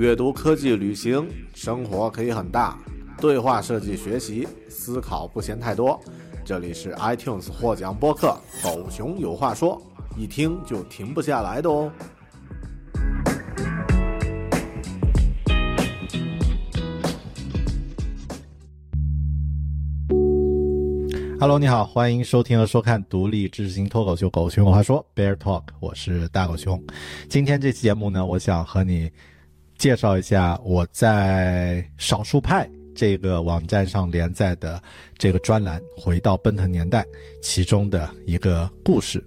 阅读、科技、旅行，生活可以很大。对话设计、学习，思考不嫌太多。这里是 iTunes 获奖播客《狗熊有话说》，一听就停不下来的哦。Hello，你好，欢迎收听和收看独立知识型脱口秀《狗熊有话说》（Bear Talk），我是大狗熊。今天这期节目呢，我想和你介绍一下我在少数派这个网站上连载的这个专栏《回到奔腾年代》其中的一个故事，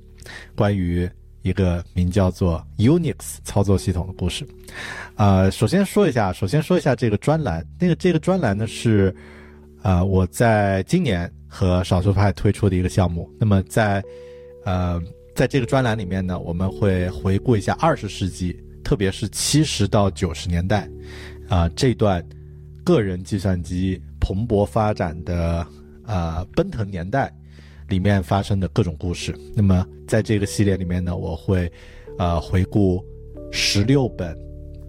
关于一个名叫做 Unix 操作系统的故事。呃，首先说一下，首先说一下这个专栏，那个这个专栏呢是，呃，我在今年。和少数派推出的一个项目。那么在，呃，在这个专栏里面呢，我们会回顾一下二十世纪，特别是七十到九十年代，啊这段个人计算机蓬勃发展的啊奔腾年代里面发生的各种故事。那么在这个系列里面呢，我会呃回顾十六本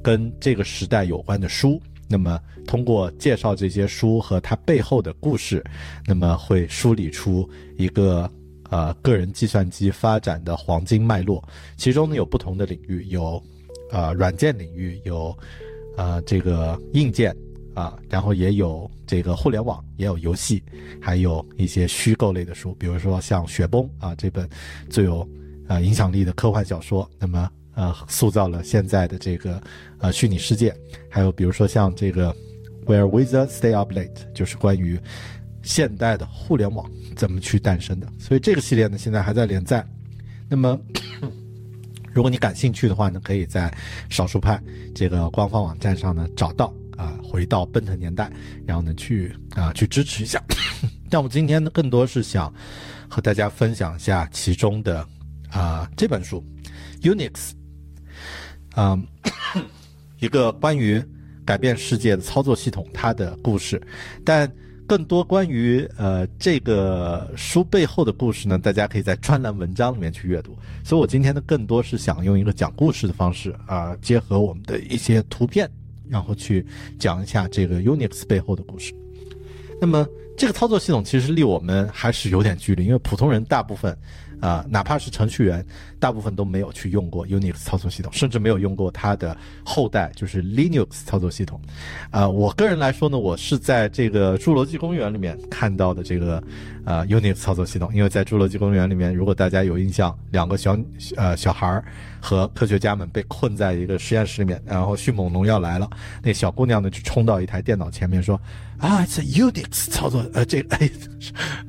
跟这个时代有关的书。那么，通过介绍这些书和它背后的故事，那么会梳理出一个呃个人计算机发展的黄金脉络。其中呢有不同的领域，有呃软件领域，有呃这个硬件啊，然后也有这个互联网，也有游戏，还有一些虚构类的书，比如说像《雪崩》啊这本最有啊影响力的科幻小说。那么。呃，塑造了现在的这个呃虚拟世界，还有比如说像这个 Where Wizards Stay Up Late，就是关于现代的互联网怎么去诞生的。所以这个系列呢，现在还在连载。那么，如果你感兴趣的话呢，可以在少数派这个官方网站上呢找到啊，回到奔腾年代，然后呢去啊去支持一下。但我今天呢，更多是想和大家分享一下其中的啊这本书 Unix。嗯，一个关于改变世界的操作系统，它的故事，但更多关于呃这个书背后的故事呢，大家可以在专栏文章里面去阅读。所以我今天呢，更多是想用一个讲故事的方式啊，结合我们的一些图片，然后去讲一下这个 Unix 背后的故事。那么这个操作系统其实离我们还是有点距离，因为普通人大部分。啊，哪怕是程序员，大部分都没有去用过 Unix 操作系统，甚至没有用过它的后代，就是 Linux 操作系统。啊，我个人来说呢，我是在这个《侏罗纪公园》里面看到的这个啊 Unix 操作系统，因为在《侏罗纪公园》里面，如果大家有印象，两个小呃小孩儿和科学家们被困在一个实验室里面，然后迅猛龙要来了，那小姑娘呢就冲到一台电脑前面说。啊，It's a Unix 操作，呃，这个，哎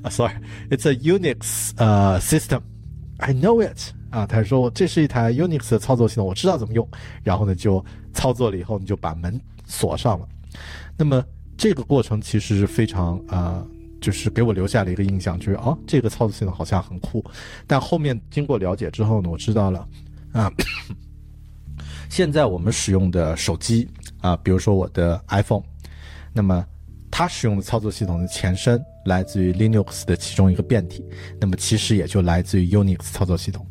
，Sorry，It's a Unix 呃 system，I know it 啊，他说这是一台 Unix 的操作系统，我知道怎么用，然后呢就操作了以后，你就把门锁上了。那么这个过程其实是非常啊，就是给我留下了一个印象，就是哦，这个操作系统好像很酷。但后面经过了解之后呢，我知道了啊，现在我们使用的手机啊，比如说我的 iPhone，那么它使用的操作系统的前身来自于 Linux 的其中一个变体，那么其实也就来自于 Unix 操作系统。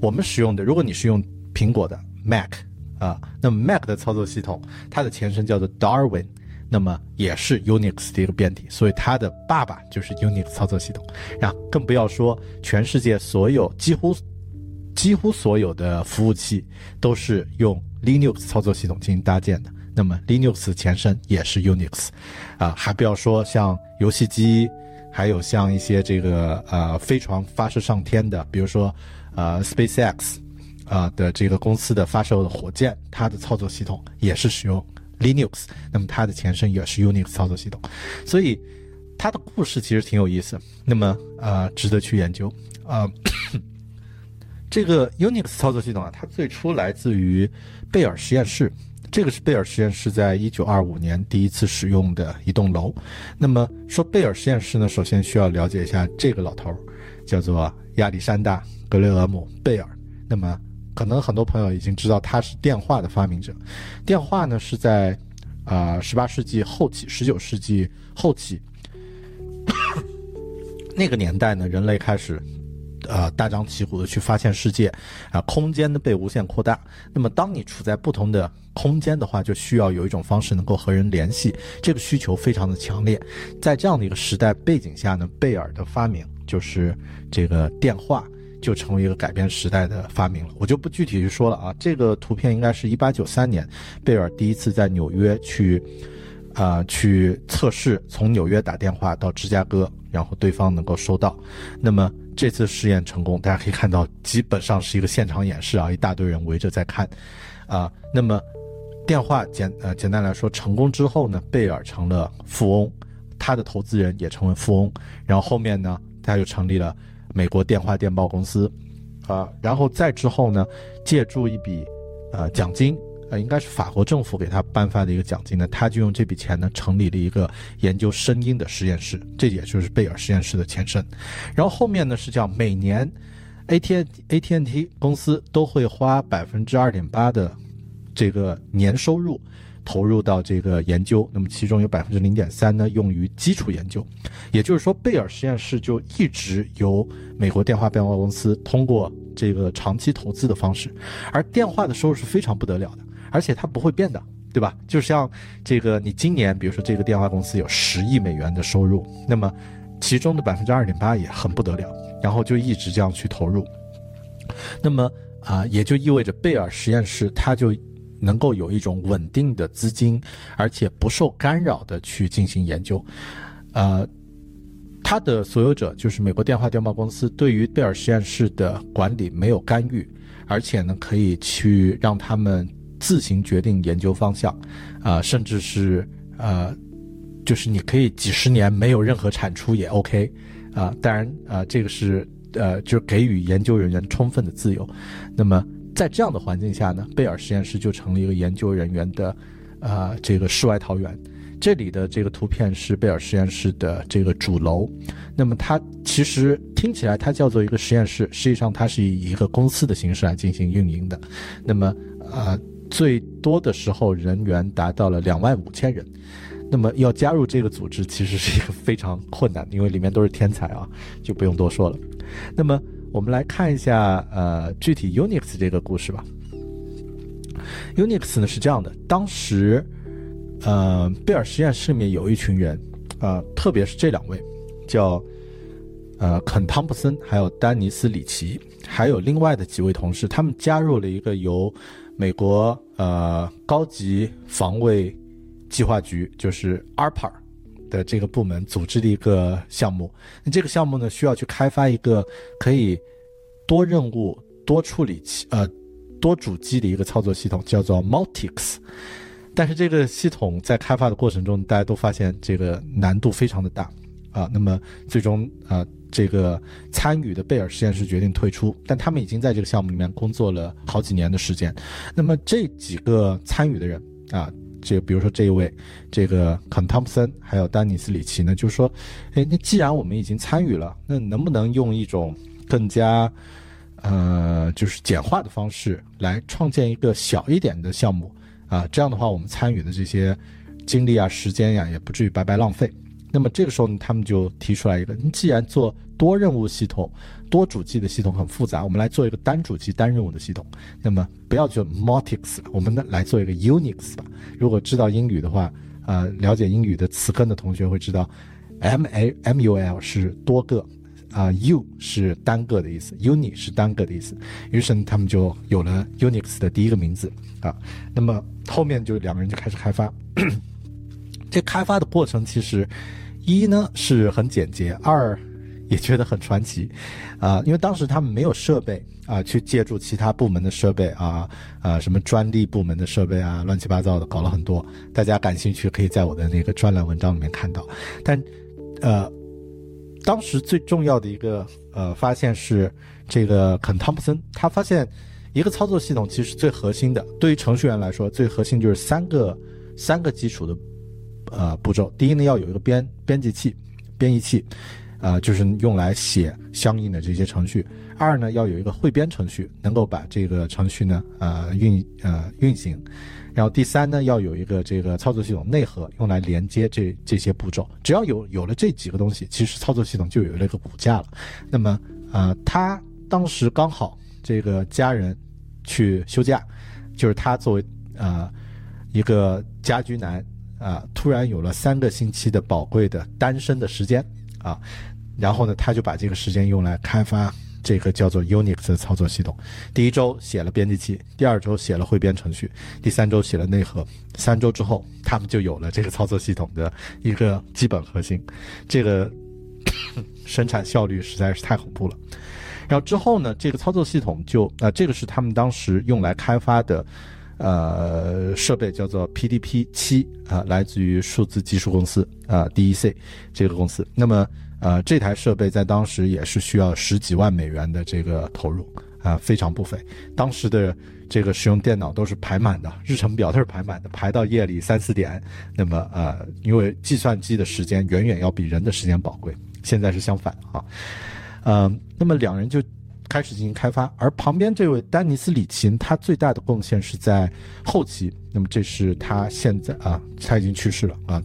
我们使用的，如果你是用苹果的 Mac 啊，那么 Mac 的操作系统它的前身叫做 Darwin，那么也是 Unix 的一个变体，所以它的爸爸就是 Unix 操作系统。然后更不要说全世界所有几乎几乎所有的服务器都是用 Linux 操作系统进行搭建的。那么 Linux 前身也是 Unix，啊，还不要说像游戏机，还有像一些这个呃飞船发射上天的，比如说呃 SpaceX，啊的这个公司的发射的火箭，它的操作系统也是使用 Linux，那么它的前身也是 Unix 操作系统，所以它的故事其实挺有意思，那么呃值得去研究啊。这个 Unix 操作系统啊，它最初来自于贝尔实验室。这个是贝尔实验室在一九二五年第一次使用的一栋楼。那么说贝尔实验室呢，首先需要了解一下这个老头，叫做亚历山大·格雷厄姆·贝尔。那么可能很多朋友已经知道他是电话的发明者。电话呢是在啊十八世纪后期、十九世纪后期 那个年代呢，人类开始。呃，大张旗鼓的去发现世界，啊，空间呢被无限扩大。那么，当你处在不同的空间的话，就需要有一种方式能够和人联系，这个需求非常的强烈。在这样的一个时代背景下呢，贝尔的发明就是这个电话，就成为一个改变时代的发明了。我就不具体去说了啊。这个图片应该是一八九三年，贝尔第一次在纽约去，啊，去测试从纽约打电话到芝加哥，然后对方能够收到。那么。这次试验成功，大家可以看到，基本上是一个现场演示啊，一大堆人围着在看，啊，那么电话简呃简单来说，成功之后呢，贝尔成了富翁，他的投资人也成为富翁，然后后面呢，他又成立了美国电话电报公司，啊，然后再之后呢，借助一笔呃奖金。呃，应该是法国政府给他颁发的一个奖金呢，他就用这笔钱呢，成立了一个研究声音的实验室，这也就是贝尔实验室的前身。然后后面呢是叫每年，A T A T N T 公司都会花百分之二点八的这个年收入投入到这个研究，那么其中有百分之零点三呢用于基础研究，也就是说贝尔实验室就一直由美国电话电报公司通过这个长期投资的方式，而电话的收入是非常不得了的。而且它不会变的，对吧？就像这个，你今年比如说这个电话公司有十亿美元的收入，那么其中的百分之二点八也很不得了，然后就一直这样去投入。那么啊，也就意味着贝尔实验室它就能够有一种稳定的资金，而且不受干扰的去进行研究。呃，它的所有者就是美国电话电报公司，对于贝尔实验室的管理没有干预，而且呢，可以去让他们。自行决定研究方向，啊，甚至是呃，就是你可以几十年没有任何产出也 OK，啊，当然啊，这个是呃，就给予研究人员充分的自由。那么在这样的环境下呢，贝尔实验室就成了一个研究人员的啊这个世外桃源。这里的这个图片是贝尔实验室的这个主楼，那么它其实听起来它叫做一个实验室，实际上它是以一个公司的形式来进行运营的。那么啊。最多的时候人员达到了两万五千人，那么要加入这个组织其实是一个非常困难，因为里面都是天才啊，就不用多说了。那么我们来看一下呃具体 Unix 这个故事吧。Unix 呢是这样的，当时呃贝尔实验室里面有一群人，呃特别是这两位，叫呃肯汤普森还有丹尼斯里奇，还有另外的几位同事，他们加入了一个由美国呃高级防卫计划局就是 ARPA 的这个部门组织的一个项目。那这个项目呢，需要去开发一个可以多任务、多处理器、呃多主机的一个操作系统，叫做 Multics。但是这个系统在开发的过程中，大家都发现这个难度非常的大啊。那么最终啊。这个参与的贝尔实验室决定退出，但他们已经在这个项目里面工作了好几年的时间。那么这几个参与的人啊，这比如说这一位，这个肯汤普森还有丹尼斯里奇呢，就说，哎，那既然我们已经参与了，那能不能用一种更加呃，就是简化的方式来创建一个小一点的项目啊，这样的话，我们参与的这些精力啊、时间呀，也不至于白白浪费。那么这个时候呢，他们就提出来一个：你既然做多任务系统、多主机的系统很复杂，我们来做一个单主机、单任务的系统。那么不要做 Multics 了，我们呢来做一个 Unix 吧。如果知道英语的话，呃，了解英语的词根的同学会知道，M A M U L 是多个。啊，U 是单个的意思，Uni 是单个的意思，于是他们就有了 Unix 的第一个名字啊。那么后面就两个人就开始开发。这开发的过程其实一呢是很简洁，二也觉得很传奇啊，因为当时他们没有设备啊，去借助其他部门的设备啊啊，什么专利部门的设备啊，乱七八糟的搞了很多。大家感兴趣可以在我的那个专栏文章里面看到，但呃。当时最重要的一个呃发现是，这个肯汤普森他发现，一个操作系统其实最核心的，对于程序员来说，最核心就是三个三个基础的呃步骤。第一呢，要有一个编编辑器、编译器，呃，就是用来写相应的这些程序。二呢，要有一个汇编程序，能够把这个程序呢呃运呃运行。然后第三呢，要有一个这个操作系统内核，用来连接这这些步骤。只要有有了这几个东西，其实操作系统就有了一个骨架了。那么，呃，他当时刚好这个家人去休假，就是他作为呃一个家居男啊，突然有了三个星期的宝贵的单身的时间啊，然后呢，他就把这个时间用来开发。这个叫做 Unix 的操作系统，第一周写了编辑器，第二周写了汇编程序，第三周写了内核。三周之后，他们就有了这个操作系统的一个基本核心。这个 生产效率实在是太恐怖了。然后之后呢，这个操作系统就啊，这个是他们当时用来开发的，呃，设备叫做 PDP 七啊，来自于数字技术公司啊，DEC 这个公司。那么呃，这台设备在当时也是需要十几万美元的这个投入啊，非常不菲。当时的这个使用电脑都是排满的，日程表都是排满的，排到夜里三四点。那么呃，因为计算机的时间远远要比人的时间宝贵，现在是相反啊。嗯，那么两人就开始进行开发，而旁边这位丹尼斯里琴，他最大的贡献是在后期。那么这是他现在啊，他已经去世了啊。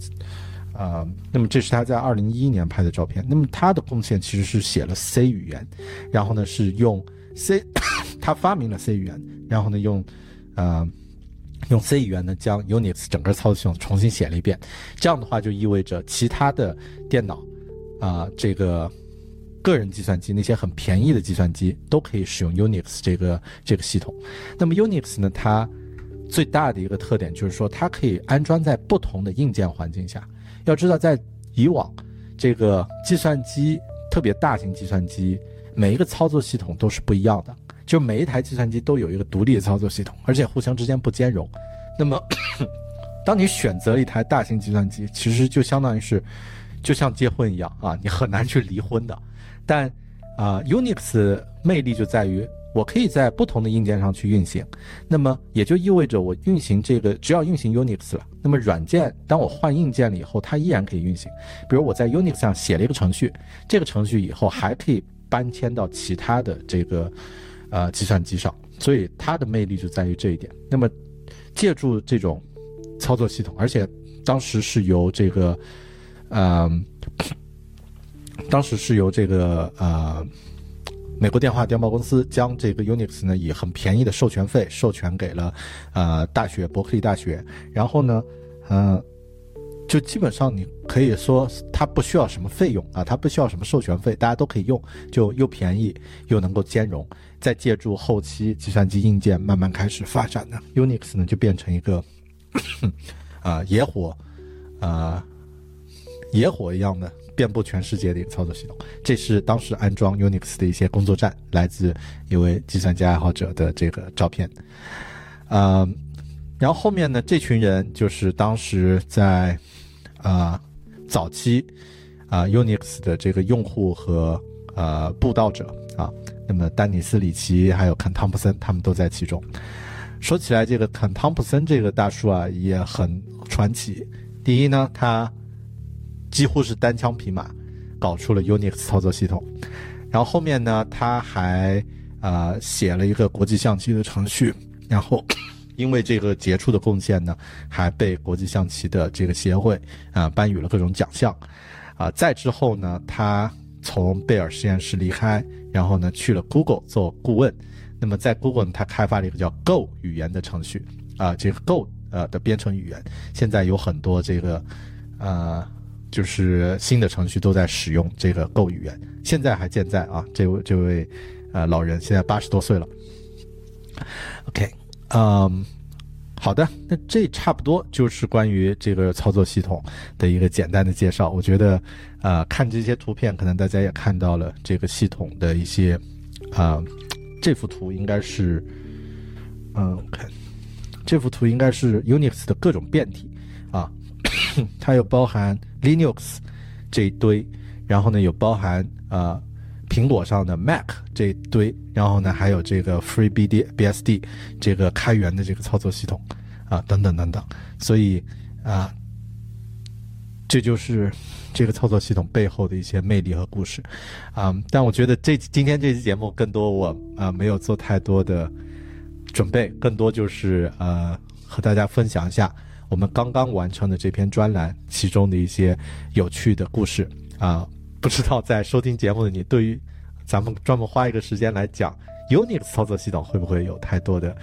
啊，那么这是他在二零一一年拍的照片。那么他的贡献其实是写了 C 语言，然后呢是用 C，他发明了 C 语言，然后呢用，呃，用 C 语言呢将 Unix 整个操作系统重新写了一遍。这样的话就意味着其他的电脑，啊，这个个人计算机那些很便宜的计算机都可以使用 Unix 这个这个系统。那么 Unix 呢，它最大的一个特点就是说它可以安装在不同的硬件环境下。要知道，在以往，这个计算机特别大型计算机，每一个操作系统都是不一样的，就每一台计算机都有一个独立的操作系统，而且互相之间不兼容。那么，当你选择一台大型计算机，其实就相当于是，就像结婚一样啊，你很难去离婚的。但啊，Unix 魅力就在于。我可以在不同的硬件上去运行，那么也就意味着我运行这个只要运行 Unix 了，那么软件当我换硬件了以后，它依然可以运行。比如我在 Unix 上写了一个程序，这个程序以后还可以搬迁到其他的这个呃计算机上，所以它的魅力就在于这一点。那么借助这种操作系统，而且当时是由这个呃，当时是由这个呃。美国电话电报公司将这个 Unix 呢以很便宜的授权费授权给了，呃，大学伯克利大学。然后呢，呃，就基本上你可以说它不需要什么费用啊，它不需要什么授权费，大家都可以用，就又便宜又能够兼容。再借助后期计算机硬件慢慢开始发展呢，Unix 呢就变成一个，啊，野火，啊，野火一样的。遍布全世界的一个操作系统，这是当时安装 Unix 的一些工作站，来自一位计算机爱好者的这个照片。呃，然后后面呢，这群人就是当时在啊早期啊 Unix 的这个用户和呃布道者啊，那么丹尼斯里奇还有肯汤普森他们都在其中。说起来，这个肯汤普森这个大叔啊也很传奇。第一呢，他。几乎是单枪匹马，搞出了 Unix 操作系统，然后后面呢，他还啊写了一个国际象棋的程序，然后 因为这个杰出的贡献呢，还被国际象棋的这个协会啊颁予了各种奖项。啊，再之后呢，他从贝尔实验室离开，然后呢去了 Google 做顾问。那么在 Google 呢，他开发了一个叫 Go 语言的程序啊，这个 Go 呃的编程语言，现在有很多这个呃就是新的程序都在使用这个 Go 语言，现在还健在啊。这位这位呃老人现在八十多岁了。OK，嗯。好的，那这差不多就是关于这个操作系统的一个简单的介绍。我觉得，呃，看这些图片，可能大家也看到了这个系统的一些，啊，这幅图应该是，嗯，我看这幅图应该是 Unix 的各种变体啊，它有包含 Linux 这一堆，然后呢有包含啊。苹果上的 Mac 这一堆，然后呢，还有这个 FreeBSD 这个开源的这个操作系统啊，等等等等，所以啊，这就是这个操作系统背后的一些魅力和故事啊。但我觉得这今天这期节目更多我啊没有做太多的准备，更多就是呃和大家分享一下我们刚刚完成的这篇专栏其中的一些有趣的故事啊。不知道在收听节目的你，对于咱们专门花一个时间来讲 Unix 操作系统，会不会有太多的，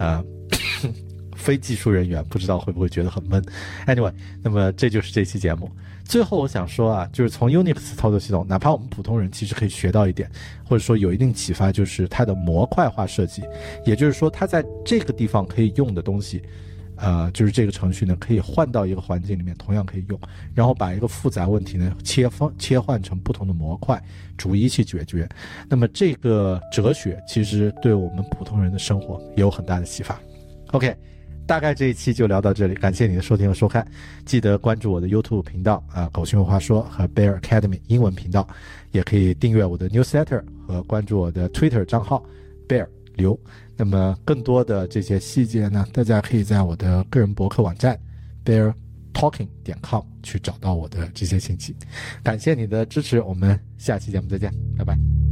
呃，非技术人员不知道会不会觉得很闷？Anyway，那么这就是这期节目。最后我想说啊，就是从 Unix 操作系统，哪怕我们普通人其实可以学到一点，或者说有一定启发，就是它的模块化设计，也就是说它在这个地方可以用的东西。呃，就是这个程序呢，可以换到一个环境里面，同样可以用，然后把一个复杂问题呢切分切换成不同的模块，逐一去解决。那么这个哲学其实对我们普通人的生活也有很大的启发。OK，大概这一期就聊到这里，感谢你的收听和收看，记得关注我的 YouTube 频道啊，狗熊有话说和 Bear Academy 英文频道，也可以订阅我的 Newsletter 和关注我的 Twitter 账号 Bear 留。那么更多的这些细节呢，大家可以在我的个人博客网站 bear talking 点 com 去找到我的这些信息。感谢你的支持，我们下期节目再见，拜拜。